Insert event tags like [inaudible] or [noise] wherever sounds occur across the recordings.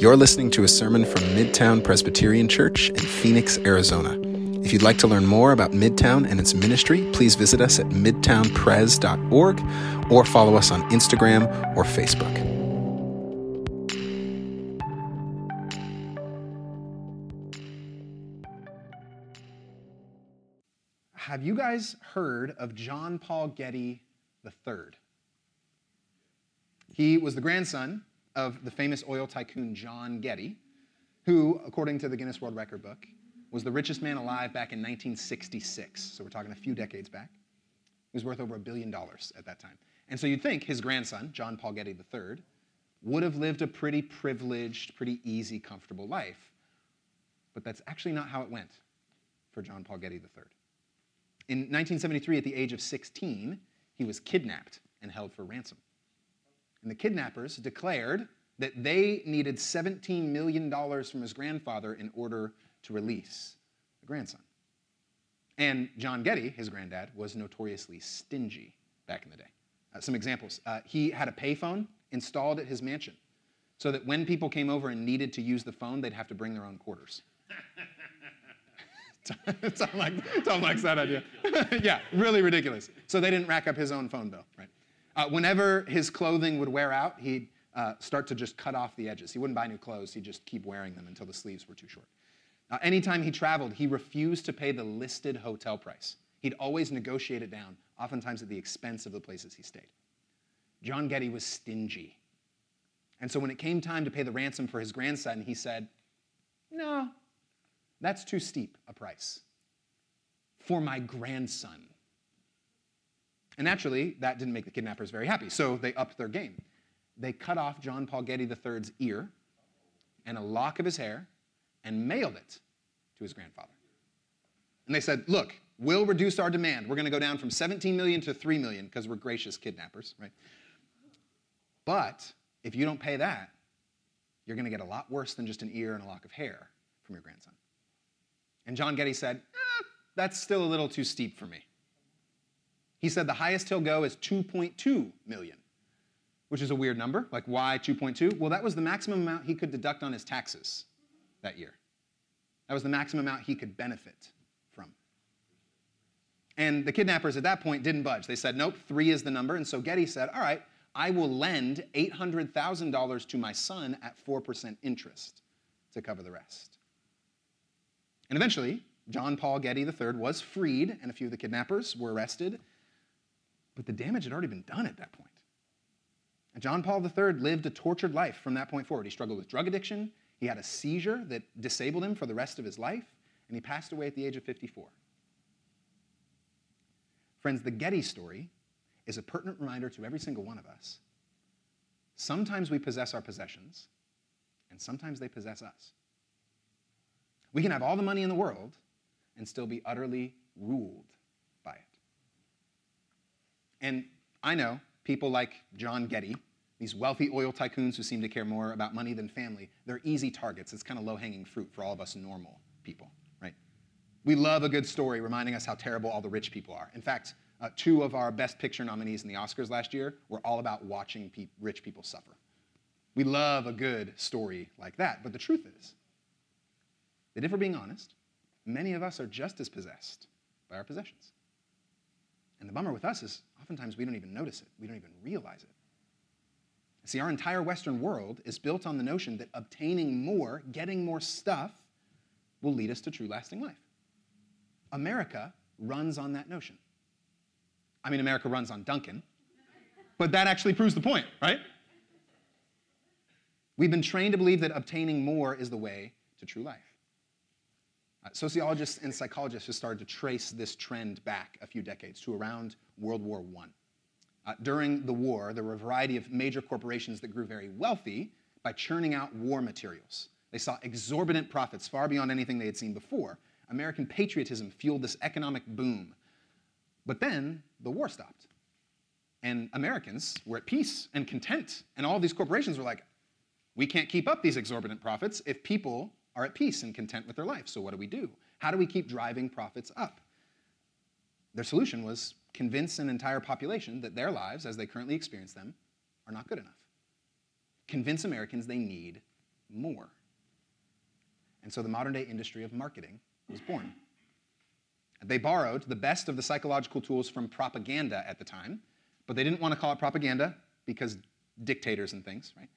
You're listening to a sermon from Midtown Presbyterian Church in Phoenix, Arizona. If you'd like to learn more about Midtown and its ministry, please visit us at midtownpres.org or follow us on Instagram or Facebook. Have you guys heard of John Paul Getty III? He was the grandson of the famous oil tycoon John Getty, who, according to the Guinness World Record book, was the richest man alive back in 1966. So we're talking a few decades back. He was worth over a billion dollars at that time. And so you'd think his grandson, John Paul Getty III, would have lived a pretty privileged, pretty easy, comfortable life. But that's actually not how it went for John Paul Getty III. In 1973, at the age of 16, he was kidnapped and held for ransom. And the kidnappers declared that they needed $17 million from his grandfather in order to release the grandson. And John Getty, his granddad, was notoriously stingy back in the day. Uh, some examples. Uh, he had a payphone installed at his mansion so that when people came over and needed to use the phone, they'd have to bring their own quarters. [laughs] Tom, like, Tom likes that idea. [laughs] yeah, really ridiculous. So they didn't rack up his own phone bill, right? Uh, whenever his clothing would wear out, he'd uh, start to just cut off the edges. He wouldn't buy new clothes, he'd just keep wearing them until the sleeves were too short. Uh, anytime he traveled, he refused to pay the listed hotel price. He'd always negotiate it down, oftentimes at the expense of the places he stayed. John Getty was stingy. And so when it came time to pay the ransom for his grandson, he said, No, that's too steep a price for my grandson. And naturally, that didn't make the kidnappers very happy, so they upped their game. They cut off John Paul Getty III's ear and a lock of his hair and mailed it to his grandfather. And they said, Look, we'll reduce our demand. We're going to go down from 17 million to 3 million because we're gracious kidnappers, right? But if you don't pay that, you're going to get a lot worse than just an ear and a lock of hair from your grandson. And John Getty said, eh, That's still a little too steep for me. He said the highest he'll go is 2.2 million, which is a weird number. Like, why 2.2? Well, that was the maximum amount he could deduct on his taxes that year. That was the maximum amount he could benefit from. And the kidnappers at that point didn't budge. They said, nope, three is the number. And so Getty said, all right, I will lend $800,000 to my son at 4% interest to cover the rest. And eventually, John Paul Getty III was freed, and a few of the kidnappers were arrested. But the damage had already been done at that point. And John Paul III lived a tortured life from that point forward. He struggled with drug addiction, he had a seizure that disabled him for the rest of his life, and he passed away at the age of 54. Friends, the Getty story is a pertinent reminder to every single one of us. Sometimes we possess our possessions, and sometimes they possess us. We can have all the money in the world and still be utterly ruled. And I know people like John Getty these wealthy oil tycoons who seem to care more about money than family, they're easy targets. It's kind of low hanging fruit for all of us normal people, right? We love a good story reminding us how terrible all the rich people are. In fact, uh, two of our Best Picture nominees in the Oscars last year were all about watching pe- rich people suffer. We love a good story like that, but the truth is that if we're being honest, many of us are just as possessed by our possessions. And the bummer with us is oftentimes we don't even notice it, we don't even realize it. See, our entire Western world is built on the notion that obtaining more, getting more stuff, will lead us to true lasting life. America runs on that notion. I mean, America runs on Dunkin', but that actually proves the point, right? We've been trained to believe that obtaining more is the way to true life. Sociologists and psychologists have started to trace this trend back a few decades to around World War I. Uh, during the war, there were a variety of major corporations that grew very wealthy by churning out war materials. They saw exorbitant profits far beyond anything they had seen before. American patriotism fueled this economic boom. But then the war stopped. And Americans were at peace and content. And all these corporations were like, we can't keep up these exorbitant profits if people are at peace and content with their life. So what do we do? How do we keep driving profits up? Their solution was convince an entire population that their lives, as they currently experience them, are not good enough. Convince Americans they need more. And so the modern day industry of marketing was born. They borrowed the best of the psychological tools from propaganda at the time, but they didn't want to call it propaganda because dictators and things, right?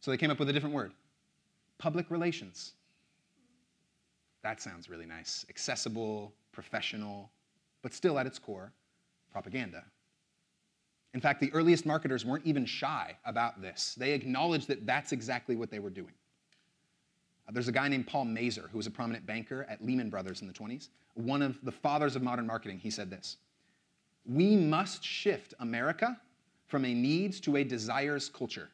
So they came up with a different word public relations. That sounds really nice. Accessible, professional, but still at its core, propaganda. In fact, the earliest marketers weren't even shy about this. They acknowledged that that's exactly what they were doing. Uh, there's a guy named Paul Mazur who was a prominent banker at Lehman Brothers in the 20s. One of the fathers of modern marketing, he said this We must shift America from a needs to a desires culture.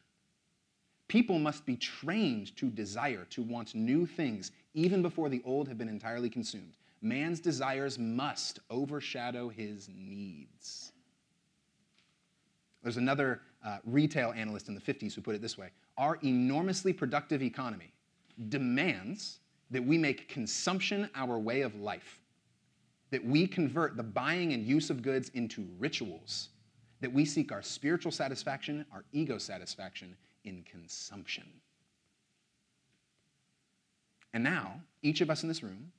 People must be trained to desire, to want new things, even before the old have been entirely consumed. Man's desires must overshadow his needs. There's another uh, retail analyst in the 50s who put it this way Our enormously productive economy demands that we make consumption our way of life, that we convert the buying and use of goods into rituals, that we seek our spiritual satisfaction, our ego satisfaction in consumption. And now, each of us in this room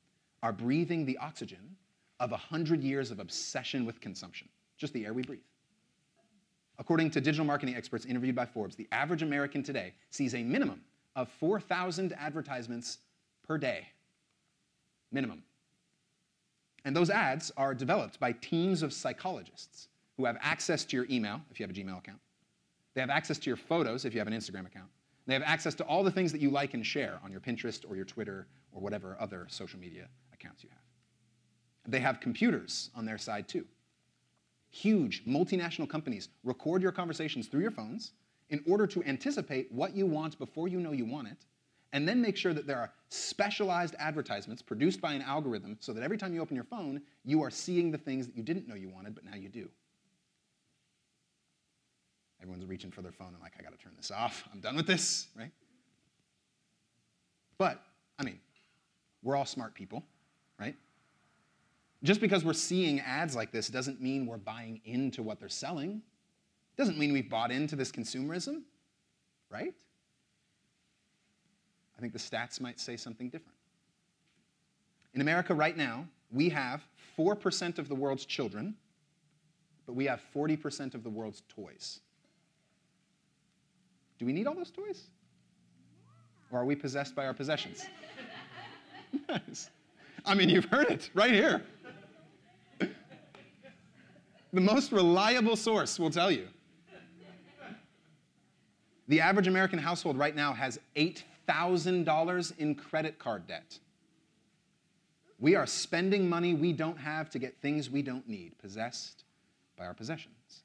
are breathing the oxygen of 100 years of obsession with consumption, just the air we breathe. According to digital marketing experts interviewed by Forbes, the average American today sees a minimum of 4,000 advertisements per day. Minimum. And those ads are developed by teams of psychologists who have access to your email, if you have a Gmail account. They have access to your photos, if you have an Instagram account. They have access to all the things that you like and share on your Pinterest or your Twitter or whatever other social media accounts you have. They have computers on their side too. Huge multinational companies record your conversations through your phones in order to anticipate what you want before you know you want it, and then make sure that there are specialized advertisements produced by an algorithm so that every time you open your phone, you are seeing the things that you didn't know you wanted, but now you do. Everyone's reaching for their phone and like, I gotta turn this off. I'm done with this, right? But, I mean, we're all smart people, right? Just because we're seeing ads like this doesn't mean we're buying into what they're selling. Doesn't mean we've bought into this consumerism, right? I think the stats might say something different. In America right now, we have 4% of the world's children, but we have 40% of the world's toys. Do we need all those toys? Or are we possessed by our possessions? nice. I mean, you've heard it right here. the most reliable source will tell you the average American household right now has $8,000 in credit card debt. We are spending money we don't have to get things we don't need, possessed by our possessions.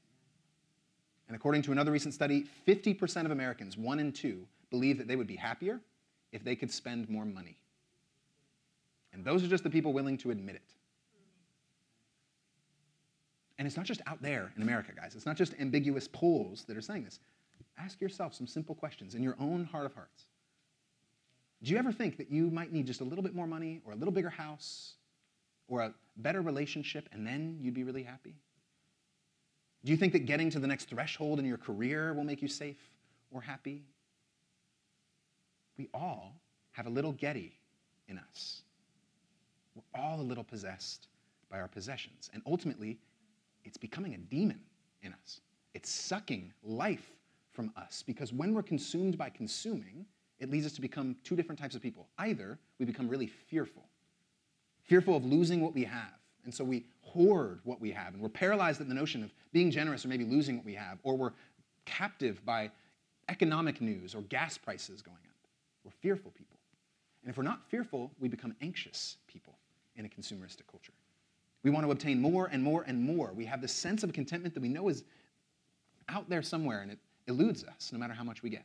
And according to another recent study, 50% of Americans, one in two, believe that they would be happier if they could spend more money. And those are just the people willing to admit it. And it's not just out there in America, guys. It's not just ambiguous polls that are saying this ask yourself some simple questions in your own heart of hearts. Do you ever think that you might need just a little bit more money or a little bigger house or a better relationship and then you'd be really happy? Do you think that getting to the next threshold in your career will make you safe or happy? We all have a little Getty in us. We're all a little possessed by our possessions. And ultimately, it's becoming a demon in us. It's sucking life from us because when we're consumed by consuming, it leads us to become two different types of people. Either we become really fearful, fearful of losing what we have, and so we hoard what we have, and we're paralyzed at the notion of being generous or maybe losing what we have, or we're captive by economic news or gas prices going up. We're fearful people. And if we're not fearful, we become anxious people in a consumeristic culture. We want to obtain more and more and more. We have this sense of contentment that we know is out there somewhere, and it eludes us no matter how much we get.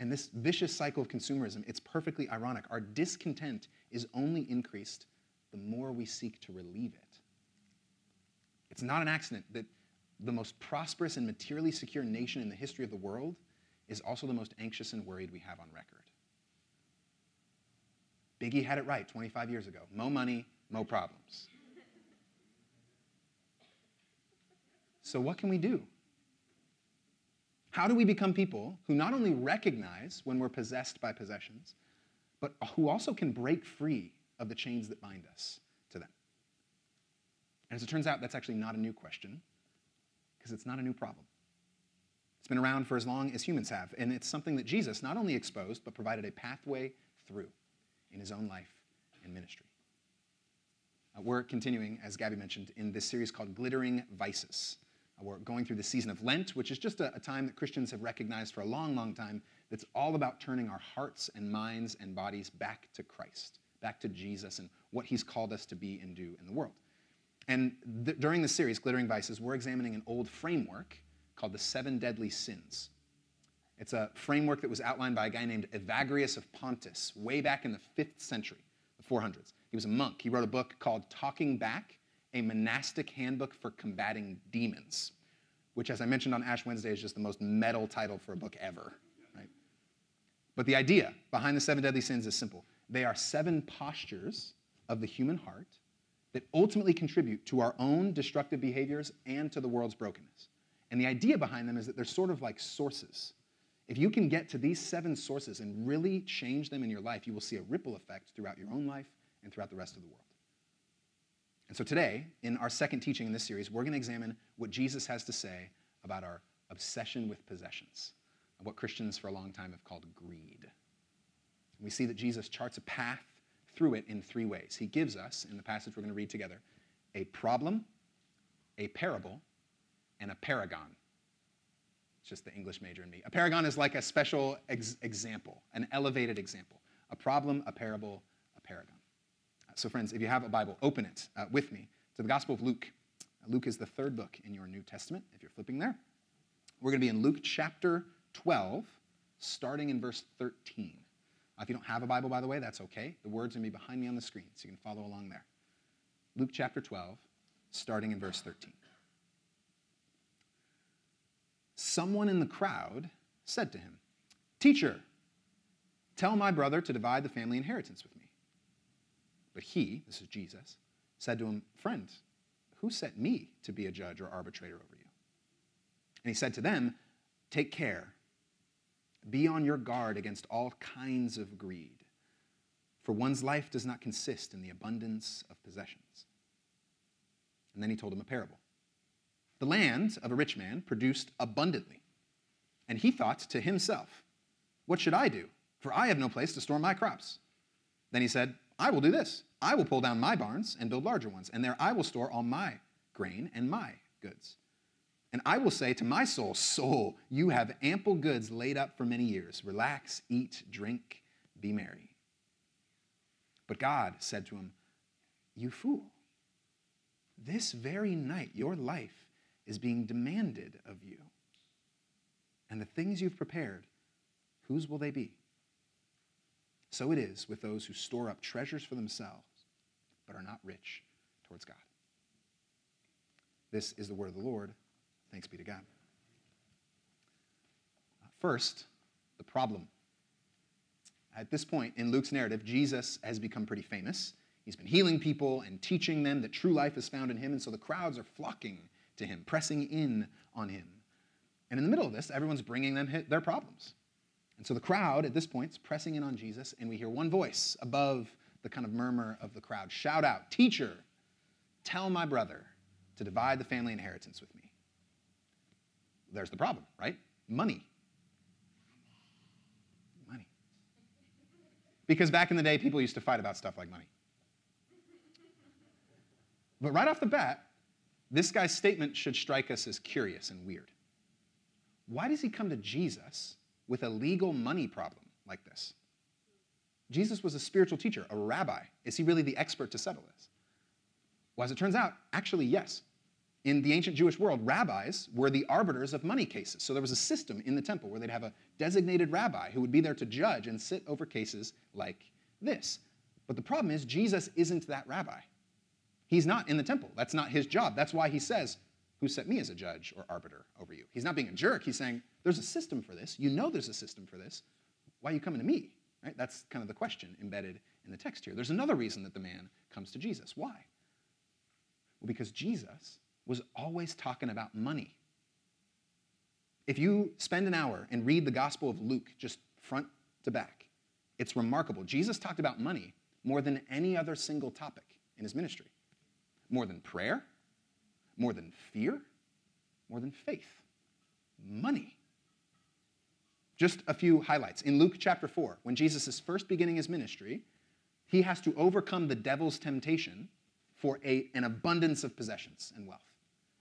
And this vicious cycle of consumerism, it's perfectly ironic. Our discontent is only increased the more we seek to relieve it. It's not an accident that the most prosperous and materially secure nation in the history of the world is also the most anxious and worried we have on record. Biggie had it right 25 years ago. Mo money, mo problems. So, what can we do? How do we become people who not only recognize when we're possessed by possessions, but who also can break free of the chains that bind us to them? And as it turns out, that's actually not a new question because it's not a new problem. It's been around for as long as humans have, and it's something that Jesus not only exposed, but provided a pathway through in his own life and ministry. Uh, we're continuing, as Gabby mentioned, in this series called Glittering Vices. Uh, we're going through the season of Lent, which is just a, a time that Christians have recognized for a long, long time that's all about turning our hearts and minds and bodies back to Christ, back to Jesus and what he's called us to be and do in the world. And th- during the series, Glittering Vices, we're examining an old framework called the Seven Deadly Sins. It's a framework that was outlined by a guy named Evagrius of Pontus way back in the 5th century, the 400s. He was a monk. He wrote a book called Talking Back, a monastic handbook for combating demons, which, as I mentioned on Ash Wednesday, is just the most metal title for a book ever. Right? But the idea behind the seven deadly sins is simple they are seven postures of the human heart that ultimately contribute to our own destructive behaviors and to the world's brokenness. And the idea behind them is that they're sort of like sources. If you can get to these seven sources and really change them in your life, you will see a ripple effect throughout your own life and throughout the rest of the world. And so today, in our second teaching in this series, we're going to examine what Jesus has to say about our obsession with possessions, what Christians for a long time have called greed. We see that Jesus charts a path through it in three ways. He gives us, in the passage we're going to read together, a problem, a parable, and a paragon. It's just the English major in me. A paragon is like a special ex- example, an elevated example. A problem, a parable, a paragon. So, friends, if you have a Bible, open it uh, with me to the Gospel of Luke. Luke is the third book in your New Testament, if you're flipping there. We're going to be in Luke chapter 12, starting in verse 13. If you don't have a Bible, by the way, that's okay. The words are going to be behind me on the screen, so you can follow along there. Luke chapter 12, starting in verse 13. Someone in the crowd said to him, Teacher, tell my brother to divide the family inheritance with me. But he, this is Jesus, said to him, Friend, who set me to be a judge or arbitrator over you? And he said to them, Take care. Be on your guard against all kinds of greed, for one's life does not consist in the abundance of possessions. And then he told him a parable. The land of a rich man produced abundantly, and he thought to himself, What should I do? For I have no place to store my crops. Then he said, I will do this. I will pull down my barns and build larger ones, and there I will store all my grain and my goods. And I will say to my soul, Soul, you have ample goods laid up for many years. Relax, eat, drink, be merry. But God said to him, You fool, this very night your life is being demanded of you. And the things you've prepared, whose will they be? So it is with those who store up treasures for themselves, but are not rich towards God. This is the word of the Lord. Thanks be to God. First, the problem. At this point in Luke's narrative, Jesus has become pretty famous. He's been healing people and teaching them that true life is found in him, and so the crowds are flocking to him, pressing in on him. And in the middle of this, everyone's bringing them their problems. And so the crowd at this point is pressing in on Jesus, and we hear one voice above the kind of murmur of the crowd shout out, Teacher, tell my brother to divide the family inheritance with me. There's the problem, right? Money. Money. Because back in the day, people used to fight about stuff like money. But right off the bat, this guy's statement should strike us as curious and weird. Why does he come to Jesus with a legal money problem like this? Jesus was a spiritual teacher, a rabbi. Is he really the expert to settle this? Well, as it turns out, actually, yes. In the ancient Jewish world, rabbis were the arbiters of money cases. So there was a system in the temple where they'd have a designated rabbi who would be there to judge and sit over cases like this. But the problem is, Jesus isn't that rabbi. He's not in the temple. That's not his job. That's why he says, Who set me as a judge or arbiter over you? He's not being a jerk. He's saying, There's a system for this. You know there's a system for this. Why are you coming to me? Right? That's kind of the question embedded in the text here. There's another reason that the man comes to Jesus. Why? Well, because Jesus was always talking about money. If you spend an hour and read the Gospel of Luke just front to back, it's remarkable. Jesus talked about money more than any other single topic in his ministry more than prayer, more than fear, more than faith. Money. Just a few highlights. In Luke chapter 4, when Jesus is first beginning his ministry, he has to overcome the devil's temptation for a, an abundance of possessions and wealth.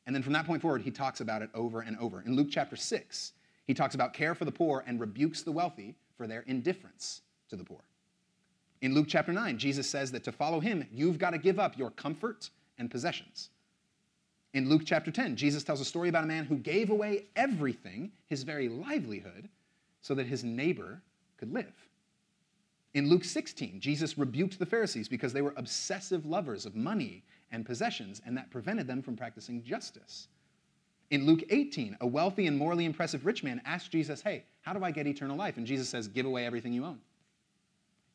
And then from that point forward, he talks about it over and over. In Luke chapter 6, he talks about care for the poor and rebukes the wealthy for their indifference to the poor. In Luke chapter 9, Jesus says that to follow him, you've got to give up your comfort and possessions. In Luke chapter 10, Jesus tells a story about a man who gave away everything, his very livelihood, so that his neighbor could live. In Luke 16, Jesus rebuked the Pharisees because they were obsessive lovers of money and possessions, and that prevented them from practicing justice. In Luke 18, a wealthy and morally impressive rich man asked Jesus, Hey, how do I get eternal life? And Jesus says, Give away everything you own.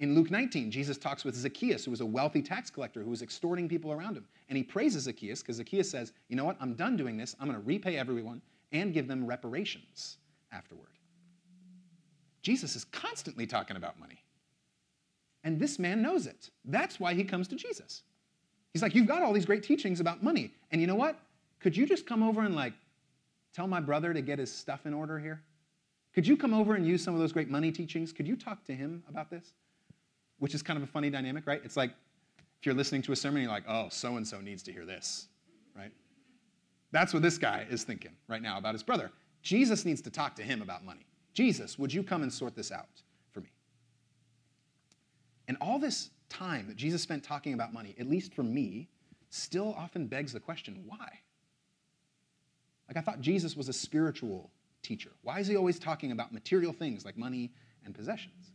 In Luke 19, Jesus talks with Zacchaeus, who was a wealthy tax collector who was extorting people around him. And he praises Zacchaeus because Zacchaeus says, You know what? I'm done doing this. I'm going to repay everyone and give them reparations afterward. Jesus is constantly talking about money. And this man knows it. That's why he comes to Jesus. He's like, You've got all these great teachings about money. And you know what? Could you just come over and like tell my brother to get his stuff in order here? Could you come over and use some of those great money teachings? Could you talk to him about this? which is kind of a funny dynamic, right? It's like if you're listening to a sermon, you're like, oh, so and so needs to hear this, right? That's what this guy is thinking right now about his brother. Jesus needs to talk to him about money. Jesus, would you come and sort this out for me? And all this time that Jesus spent talking about money, at least for me, still often begs the question why? Like, I thought Jesus was a spiritual teacher. Why is he always talking about material things like money and possessions?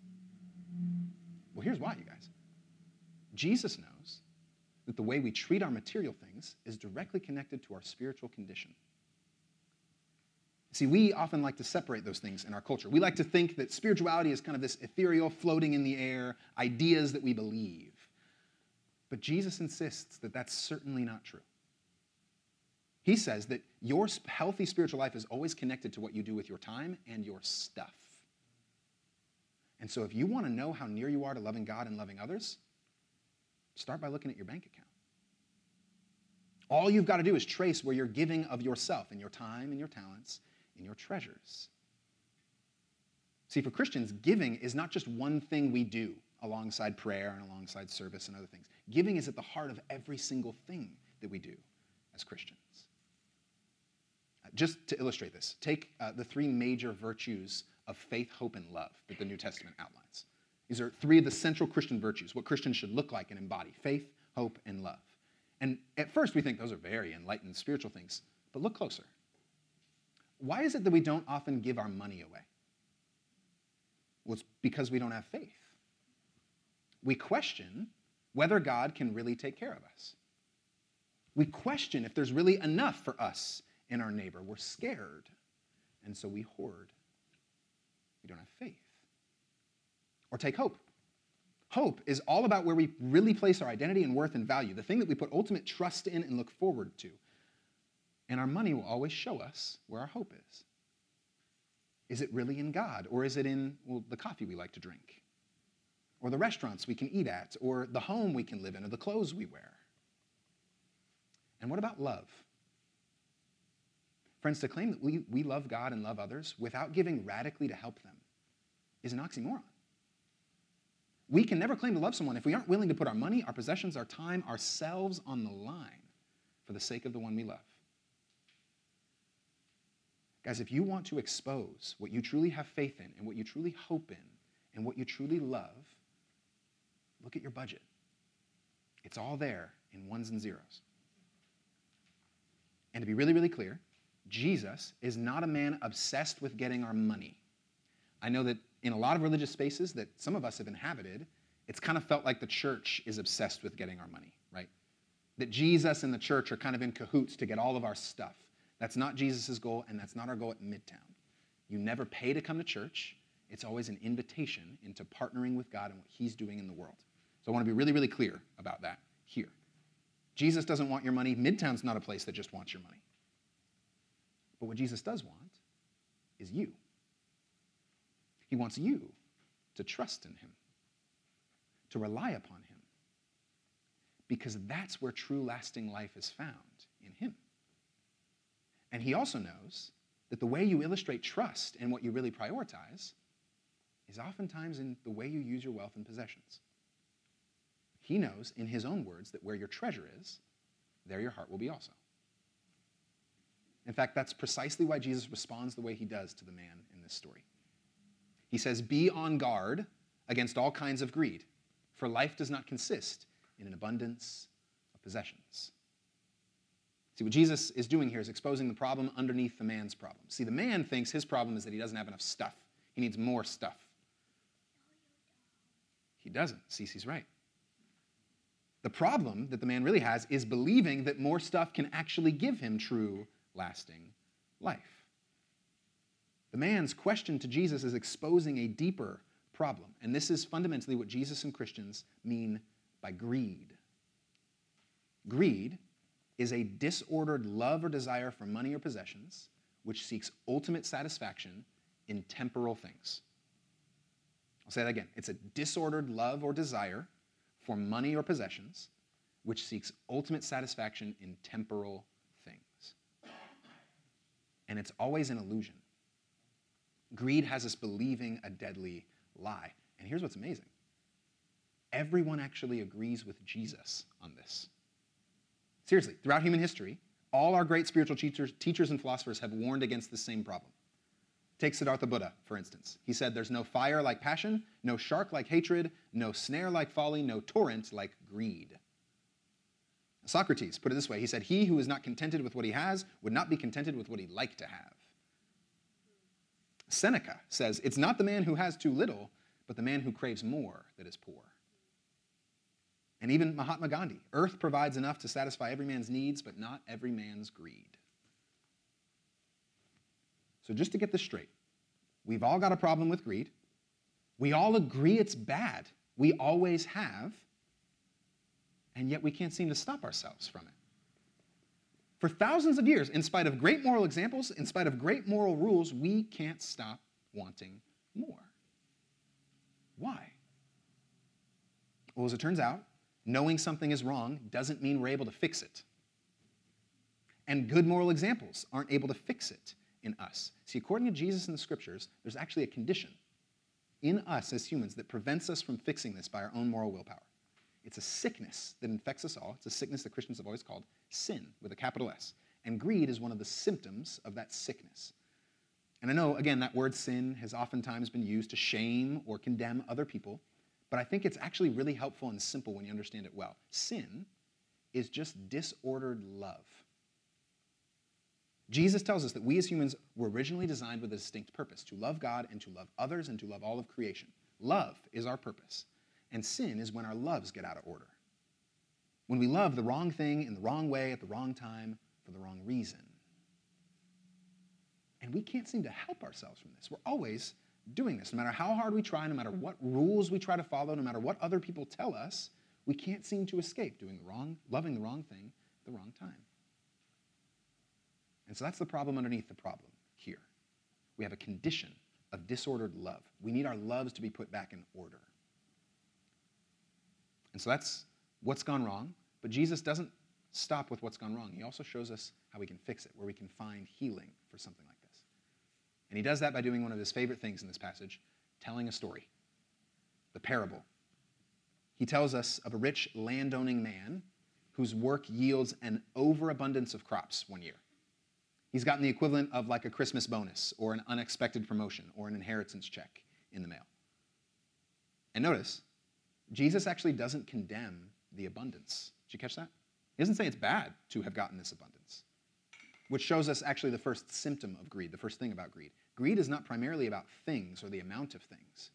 Well, here's why, you guys. Jesus knows that the way we treat our material things is directly connected to our spiritual condition. See, we often like to separate those things in our culture. We like to think that spirituality is kind of this ethereal, floating in the air, ideas that we believe. But Jesus insists that that's certainly not true. He says that your healthy spiritual life is always connected to what you do with your time and your stuff. And so if you want to know how near you are to loving God and loving others, start by looking at your bank account. All you've got to do is trace where you're giving of yourself and your time and your talents and your treasures. See, for Christians, giving is not just one thing we do alongside prayer and alongside service and other things. Giving is at the heart of every single thing that we do as Christians. Just to illustrate this, take uh, the three major virtues of faith, hope, and love that the New Testament outlines. These are three of the central Christian virtues, what Christians should look like and embody faith, hope, and love. And at first, we think those are very enlightened spiritual things, but look closer. Why is it that we don't often give our money away? Well, it's because we don't have faith. We question whether God can really take care of us. We question if there's really enough for us and our neighbor. We're scared, and so we hoard. We don't have faith. Or take hope. Hope is all about where we really place our identity and worth and value, the thing that we put ultimate trust in and look forward to. And our money will always show us where our hope is. Is it really in God? Or is it in, well, the coffee we like to drink? Or the restaurants we can eat at? Or the home we can live in? Or the clothes we wear? And what about love? Friends, to claim that we, we love God and love others without giving radically to help them is an oxymoron. We can never claim to love someone if we aren't willing to put our money, our possessions, our time, ourselves on the line for the sake of the one we love. Guys, if you want to expose what you truly have faith in and what you truly hope in and what you truly love, look at your budget. It's all there in ones and zeros. And to be really, really clear, Jesus is not a man obsessed with getting our money. I know that in a lot of religious spaces that some of us have inhabited, it's kind of felt like the church is obsessed with getting our money, right? That Jesus and the church are kind of in cahoots to get all of our stuff. That's not Jesus' goal, and that's not our goal at Midtown. You never pay to come to church. It's always an invitation into partnering with God and what He's doing in the world. So I want to be really, really clear about that here. Jesus doesn't want your money. Midtown's not a place that just wants your money. But what Jesus does want is you. He wants you to trust in him, to rely upon him, because that's where true lasting life is found in him. And he also knows that the way you illustrate trust and what you really prioritize is oftentimes in the way you use your wealth and possessions. He knows, in his own words, that where your treasure is, there your heart will be also. In fact, that's precisely why Jesus responds the way he does to the man in this story. He says, Be on guard against all kinds of greed, for life does not consist in an abundance of possessions. See, what Jesus is doing here is exposing the problem underneath the man's problem. See, the man thinks his problem is that he doesn't have enough stuff, he needs more stuff. He doesn't. Cece's right. The problem that the man really has is believing that more stuff can actually give him true, lasting life. The man's question to Jesus is exposing a deeper problem. And this is fundamentally what Jesus and Christians mean by greed. Greed is a disordered love or desire for money or possessions which seeks ultimate satisfaction in temporal things. I'll say that again. It's a disordered love or desire for money or possessions which seeks ultimate satisfaction in temporal things. And it's always an illusion. Greed has us believing a deadly lie. And here's what's amazing everyone actually agrees with Jesus on this. Seriously, throughout human history, all our great spiritual teachers, teachers and philosophers have warned against the same problem. Take Siddhartha Buddha, for instance. He said, There's no fire like passion, no shark like hatred, no snare like folly, no torrent like greed. Socrates put it this way He said, He who is not contented with what he has would not be contented with what he'd like to have. Seneca says, It's not the man who has too little, but the man who craves more that is poor. And even Mahatma Gandhi earth provides enough to satisfy every man's needs, but not every man's greed. So, just to get this straight, we've all got a problem with greed. We all agree it's bad. We always have. And yet we can't seem to stop ourselves from it. For thousands of years, in spite of great moral examples, in spite of great moral rules, we can't stop wanting more. Why? Well, as it turns out, knowing something is wrong doesn't mean we're able to fix it. And good moral examples aren't able to fix it in us. See, according to Jesus in the scriptures, there's actually a condition in us as humans that prevents us from fixing this by our own moral willpower. It's a sickness that infects us all. It's a sickness that Christians have always called sin with a capital S. And greed is one of the symptoms of that sickness. And I know, again, that word sin has oftentimes been used to shame or condemn other people, but I think it's actually really helpful and simple when you understand it well. Sin is just disordered love. Jesus tells us that we as humans were originally designed with a distinct purpose to love God and to love others and to love all of creation. Love is our purpose. And sin is when our loves get out of order. When we love the wrong thing in the wrong way at the wrong time for the wrong reason. And we can't seem to help ourselves from this. We're always doing this. No matter how hard we try, no matter what rules we try to follow, no matter what other people tell us, we can't seem to escape doing the wrong, loving the wrong thing at the wrong time. And so that's the problem underneath the problem here. We have a condition of disordered love. We need our loves to be put back in order. And so that's what's gone wrong. But Jesus doesn't stop with what's gone wrong. He also shows us how we can fix it, where we can find healing for something like this. And he does that by doing one of his favorite things in this passage telling a story, the parable. He tells us of a rich landowning man whose work yields an overabundance of crops one year. He's gotten the equivalent of like a Christmas bonus or an unexpected promotion or an inheritance check in the mail. And notice, Jesus actually doesn't condemn the abundance. Did you catch that? He doesn't say it's bad to have gotten this abundance, which shows us actually the first symptom of greed, the first thing about greed. Greed is not primarily about things or the amount of things,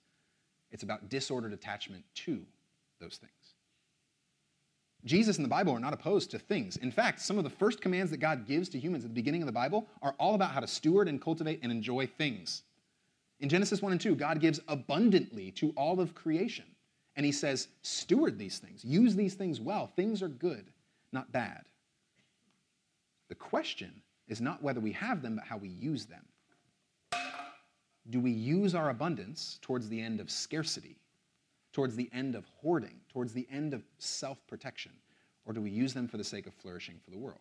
it's about disordered attachment to those things. Jesus and the Bible are not opposed to things. In fact, some of the first commands that God gives to humans at the beginning of the Bible are all about how to steward and cultivate and enjoy things. In Genesis 1 and 2, God gives abundantly to all of creation. And he says, steward these things, use these things well. Things are good, not bad. The question is not whether we have them, but how we use them. do we use our abundance towards the end of scarcity, towards the end of hoarding, towards the end of self protection, or do we use them for the sake of flourishing for the world?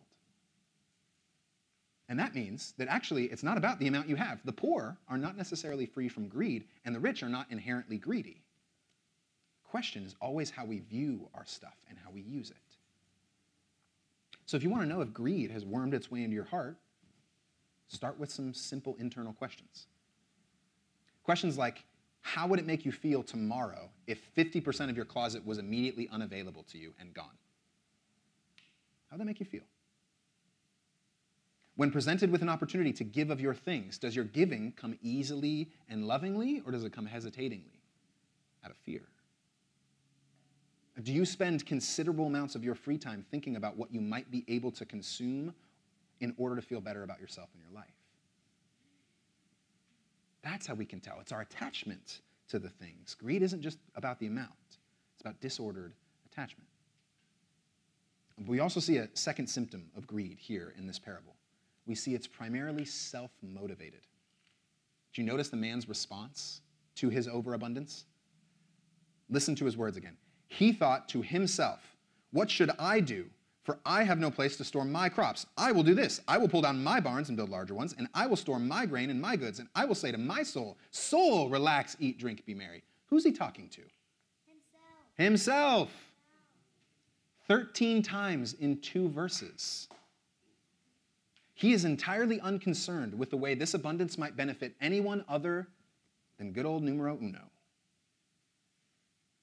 And that means that actually it's not about the amount you have. The poor are not necessarily free from greed, and the rich are not inherently greedy. The question is always how we view our stuff and how we use it. So if you want to know if greed has wormed its way into your heart, start with some simple internal questions. Questions like, how would it make you feel tomorrow if 50% of your closet was immediately unavailable to you and gone? How would that make you feel? When presented with an opportunity to give of your things, does your giving come easily and lovingly, or does it come hesitatingly out of fear? Do you spend considerable amounts of your free time thinking about what you might be able to consume in order to feel better about yourself and your life? That's how we can tell. It's our attachment to the things. Greed isn't just about the amount, it's about disordered attachment. We also see a second symptom of greed here in this parable. We see it's primarily self motivated. Do you notice the man's response to his overabundance? Listen to his words again. He thought to himself, What should I do? For I have no place to store my crops. I will do this. I will pull down my barns and build larger ones, and I will store my grain and my goods, and I will say to my soul, Soul, relax, eat, drink, be merry. Who's he talking to? Himself. Himself. 13 times in two verses. He is entirely unconcerned with the way this abundance might benefit anyone other than good old numero uno.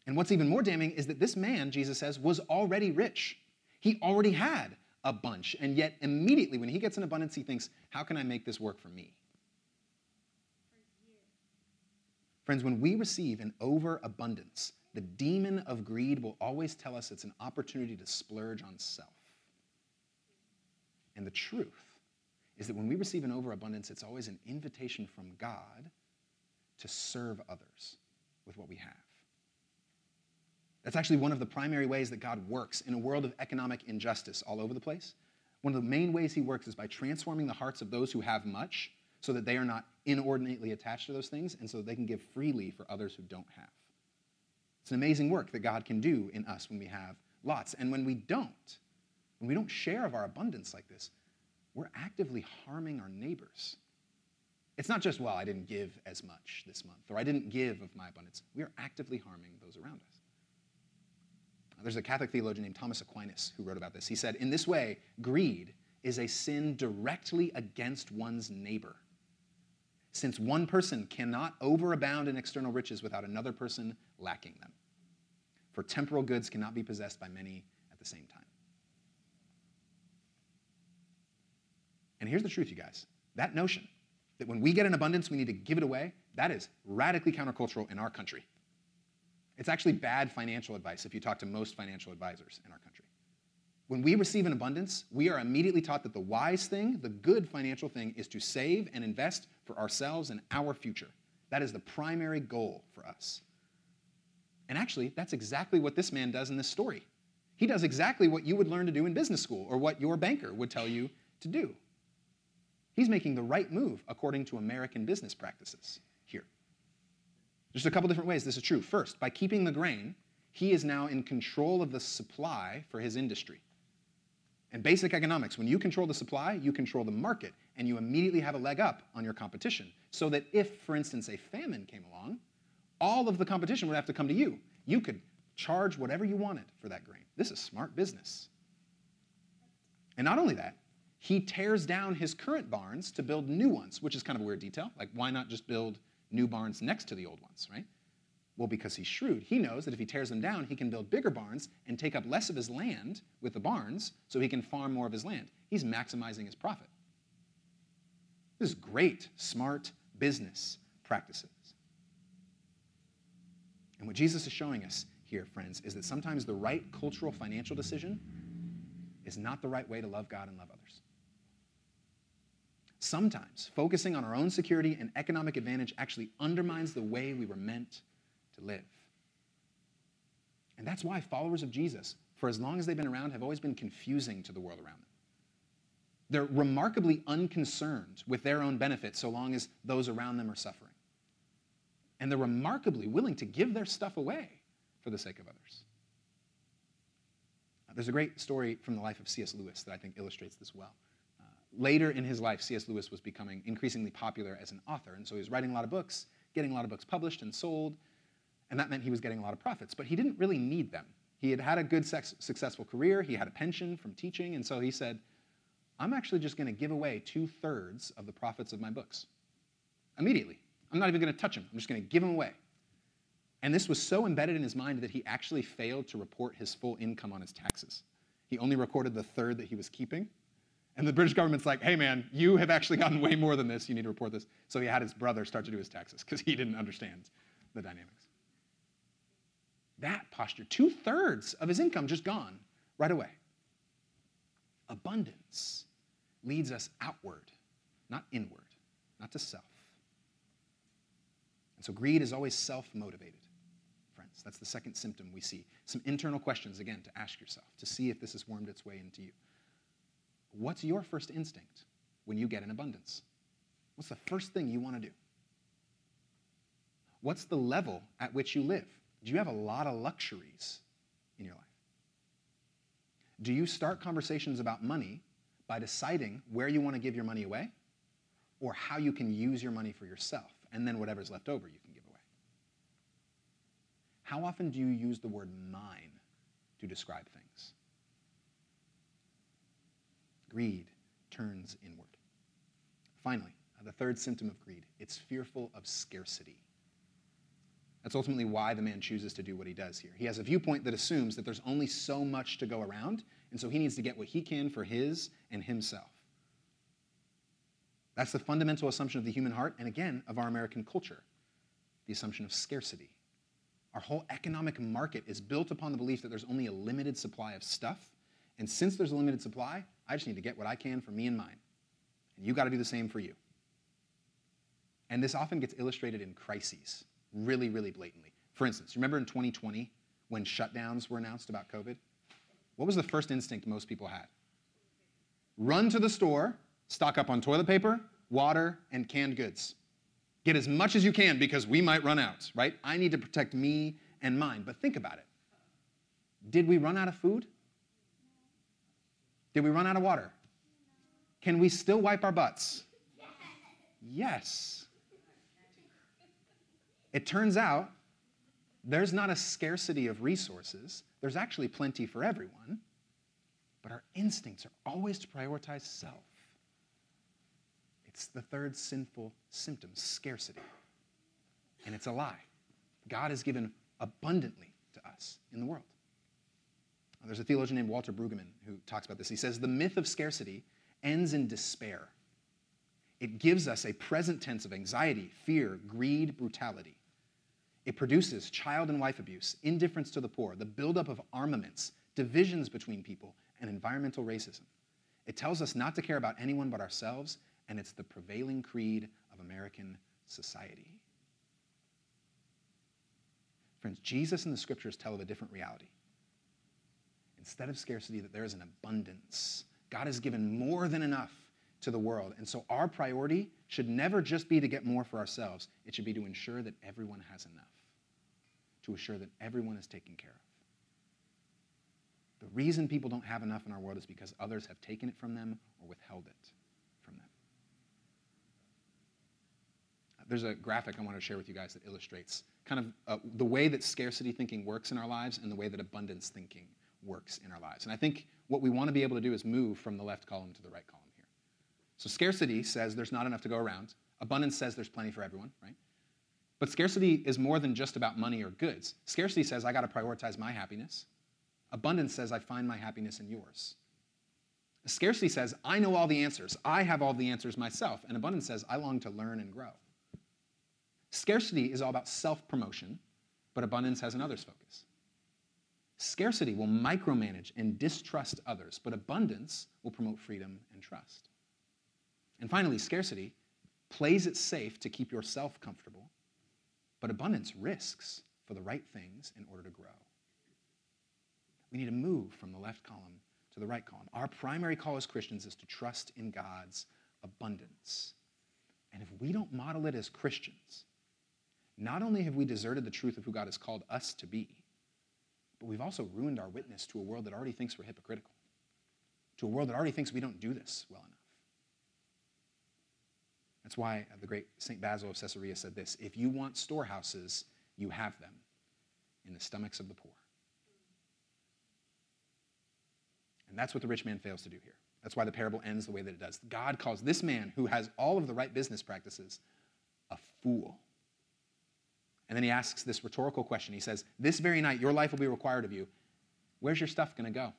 And what's even more damning is that this man, Jesus says, was already rich. He already had a bunch. And yet, immediately when he gets an abundance, he thinks, how can I make this work for me? Friends, when we receive an overabundance, the demon of greed will always tell us it's an opportunity to splurge on self. And the truth is that when we receive an overabundance, it's always an invitation from God to serve others with what we have. That's actually one of the primary ways that God works in a world of economic injustice all over the place. One of the main ways he works is by transforming the hearts of those who have much so that they are not inordinately attached to those things and so that they can give freely for others who don't have. It's an amazing work that God can do in us when we have lots. And when we don't, when we don't share of our abundance like this, we're actively harming our neighbors. It's not just, well, I didn't give as much this month, or I didn't give of my abundance. We are actively harming those around us. There's a Catholic theologian named Thomas Aquinas who wrote about this. He said, In this way, greed is a sin directly against one's neighbor. Since one person cannot overabound in external riches without another person lacking them. For temporal goods cannot be possessed by many at the same time. And here's the truth, you guys that notion that when we get an abundance, we need to give it away, that is radically countercultural in our country. It's actually bad financial advice if you talk to most financial advisors in our country. When we receive an abundance, we are immediately taught that the wise thing, the good financial thing, is to save and invest for ourselves and our future. That is the primary goal for us. And actually, that's exactly what this man does in this story. He does exactly what you would learn to do in business school or what your banker would tell you to do. He's making the right move according to American business practices. There's a couple different ways this is true. First, by keeping the grain, he is now in control of the supply for his industry. And basic economics, when you control the supply, you control the market, and you immediately have a leg up on your competition. So that if, for instance, a famine came along, all of the competition would have to come to you. You could charge whatever you wanted for that grain. This is smart business. And not only that, he tears down his current barns to build new ones, which is kind of a weird detail. Like, why not just build new barns next to the old ones, right? Well, because he's shrewd. He knows that if he tears them down, he can build bigger barns and take up less of his land with the barns so he can farm more of his land. He's maximizing his profit. This is great, smart business practices. And what Jesus is showing us here, friends, is that sometimes the right cultural financial decision is not the right way to love God and love others. Sometimes focusing on our own security and economic advantage actually undermines the way we were meant to live. And that's why followers of Jesus, for as long as they've been around, have always been confusing to the world around them. They're remarkably unconcerned with their own benefit so long as those around them are suffering. And they're remarkably willing to give their stuff away for the sake of others. There's a great story from the life of C.S. Lewis that I think illustrates this well. Later in his life, C.S. Lewis was becoming increasingly popular as an author, and so he was writing a lot of books, getting a lot of books published and sold, and that meant he was getting a lot of profits. But he didn't really need them. He had had a good, successful career, he had a pension from teaching, and so he said, I'm actually just going to give away two thirds of the profits of my books immediately. I'm not even going to touch them, I'm just going to give them away. And this was so embedded in his mind that he actually failed to report his full income on his taxes. He only recorded the third that he was keeping. And the British government's like, hey man, you have actually gotten way more than this. You need to report this. So he had his brother start to do his taxes because he didn't understand the dynamics. That posture, two thirds of his income just gone right away. Abundance leads us outward, not inward, not to self. And so greed is always self motivated. Friends. That's the second symptom we see. Some internal questions, again, to ask yourself to see if this has wormed its way into you. What's your first instinct when you get an abundance? What's the first thing you want to do? What's the level at which you live? Do you have a lot of luxuries in your life? Do you start conversations about money by deciding where you want to give your money away or how you can use your money for yourself? And then whatever's left over, you can give away. how often do you use the word mine to describe things? Greed turns inward. Finally, the third symptom of greed it's fearful of scarcity. That's ultimately why the man chooses to do what he does here. He has a viewpoint that assumes that there's only so much to go around, and so he needs to get what he can for his and himself. That's the fundamental assumption of the human heart, and again, of our American culture the assumption of scarcity. Our whole economic market is built upon the belief that there's only a limited supply of stuff. And since there's a limited supply, I just need to get what I can for me and mine. And you got to do the same for you. And this often gets illustrated in crises, really, really blatantly. For instance, remember in 2020 when shutdowns were announced about COVID? What was the first instinct most people had? Run to the store, stock up on toilet paper, water, and canned goods. Get as much as you can because we might run out, right? I need to protect me and mine. But think about it. Did we run out of food? Did we run out of water? Can we still wipe our butts? Yes. It turns out there's not a scarcity of resources, there's actually plenty for everyone, but our instincts are always to prioritize self. It's the third sinful symptom scarcity. And it's a lie. God has given abundantly to us in the world. There's a theologian named Walter Brueggemann who talks about this. He says, The myth of scarcity ends in despair. It gives us a present tense of anxiety, fear, greed, brutality. It produces child and wife abuse, indifference to the poor, the buildup of armaments, divisions between people, and environmental racism. It tells us not to care about anyone but ourselves and it's the prevailing creed of American society. Friends, Jesus and the scriptures tell of a different reality. Instead of scarcity, that there is an abundance. God has given more than enough to the world. And so our priority should never just be to get more for ourselves, it should be to ensure that everyone has enough, to assure that everyone is taken care of. The reason people don't have enough in our world is because others have taken it from them or withheld it. From them. There's a graphic I want to share with you guys that illustrates kind of uh, the way that scarcity thinking works in our lives and the way that abundance thinking works in our lives. And I think what we want to be able to do is move from the left column to the right column here. So scarcity says there's not enough to go around. Abundance says there's plenty for everyone, right? But scarcity is more than just about money or goods. Scarcity says I got to prioritize my happiness. Abundance says I find my happiness in yours. Scarcity says I know all the answers. I have all the answers myself. And abundance says I long to learn and grow. Scarcity is all about self promotion, but abundance has another's focus. Scarcity will micromanage and distrust others, but abundance will promote freedom and trust. And finally, scarcity plays it safe to keep yourself comfortable, but abundance risks for the right things in order to grow. We need to move from the left column to the right column. Our primary call as Christians is to trust in God's abundance. And if we don't model it as Christians, not only have we deserted the truth of who God has called us to be, but we've also ruined our witness to a world that already thinks we're hypocritical, to a world that already thinks we don't do this well enough. That's why the great St. Basil of Caesarea said this If you want storehouses, you have them in the stomachs of the poor. And that's what the rich man fails to do here. That's why the parable ends the way that it does. God calls this man, who has all of the right business practices, a fool. And then he asks this rhetorical question. He says, This very night, your life will be required of you. Where's your stuff going to go?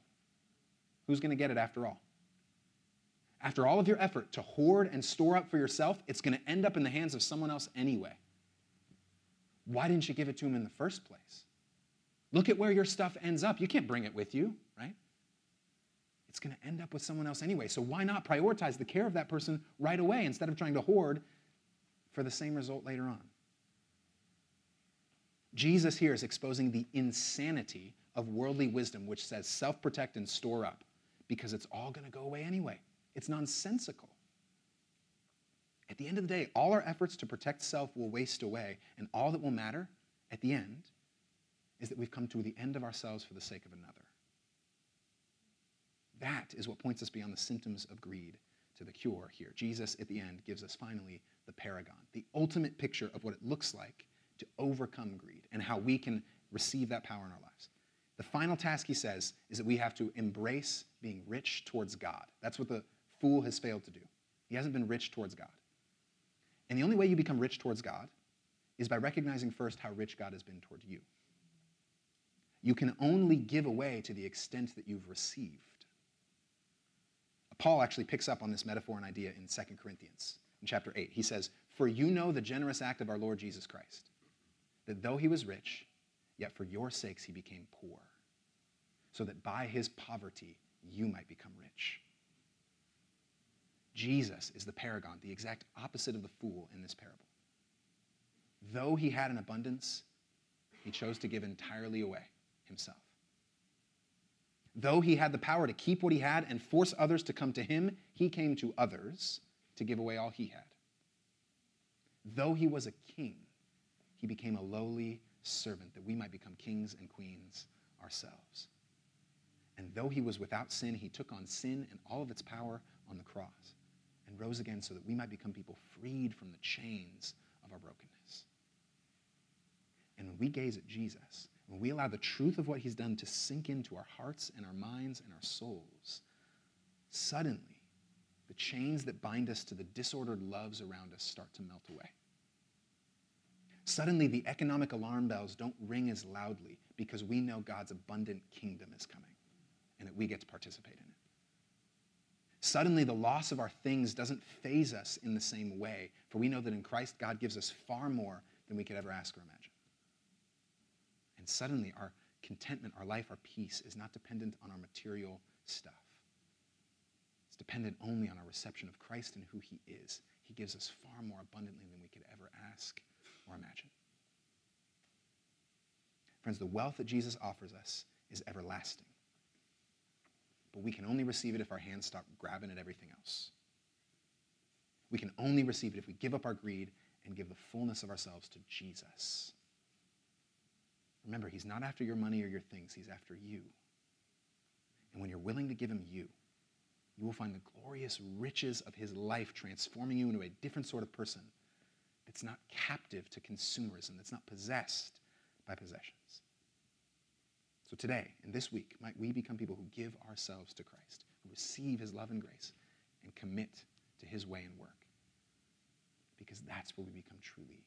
Who's going to get it after all? After all of your effort to hoard and store up for yourself, it's going to end up in the hands of someone else anyway. Why didn't you give it to him in the first place? Look at where your stuff ends up. You can't bring it with you, right? It's going to end up with someone else anyway. So why not prioritize the care of that person right away instead of trying to hoard for the same result later on? Jesus here is exposing the insanity of worldly wisdom, which says self protect and store up, because it's all going to go away anyway. It's nonsensical. At the end of the day, all our efforts to protect self will waste away, and all that will matter at the end is that we've come to the end of ourselves for the sake of another. That is what points us beyond the symptoms of greed to the cure here. Jesus, at the end, gives us finally the paragon, the ultimate picture of what it looks like to overcome greed and how we can receive that power in our lives. The final task, he says, is that we have to embrace being rich towards God. That's what the fool has failed to do. He hasn't been rich towards God. And the only way you become rich towards God is by recognizing first how rich God has been toward you. You can only give away to the extent that you've received. Paul actually picks up on this metaphor and idea in 2 Corinthians in chapter 8. He says, For you know the generous act of our Lord Jesus Christ, that though he was rich, yet for your sakes he became poor, so that by his poverty you might become rich. Jesus is the paragon, the exact opposite of the fool in this parable. Though he had an abundance, he chose to give entirely away himself. Though he had the power to keep what he had and force others to come to him, he came to others to give away all he had. Though he was a king, he became a lowly servant that we might become kings and queens ourselves. And though he was without sin, he took on sin and all of its power on the cross and rose again so that we might become people freed from the chains of our brokenness. And when we gaze at Jesus, when we allow the truth of what he's done to sink into our hearts and our minds and our souls, suddenly the chains that bind us to the disordered loves around us start to melt away. Suddenly the economic alarm bells don't ring as loudly because we know God's abundant kingdom is coming and that we get to participate in it. Suddenly, the loss of our things doesn't faze us in the same way, for we know that in Christ, God gives us far more than we could ever ask or imagine. And suddenly, our contentment, our life, our peace is not dependent on our material stuff. It's dependent only on our reception of Christ and who he is. He gives us far more abundantly than we could ever ask or imagine. Friends, the wealth that Jesus offers us is everlasting but we can only receive it if our hands stop grabbing at everything else. We can only receive it if we give up our greed and give the fullness of ourselves to Jesus. Remember, He's not after your money or your things, He's after you. And when you're willing to give Him you, you will find the glorious riches of His life transforming you into a different sort of person that's not captive to consumerism, that's not possessed by possessions. So today and this week, might we become people who give ourselves to Christ, who receive his love and grace, and commit to his way and work. Because that's where we become truly.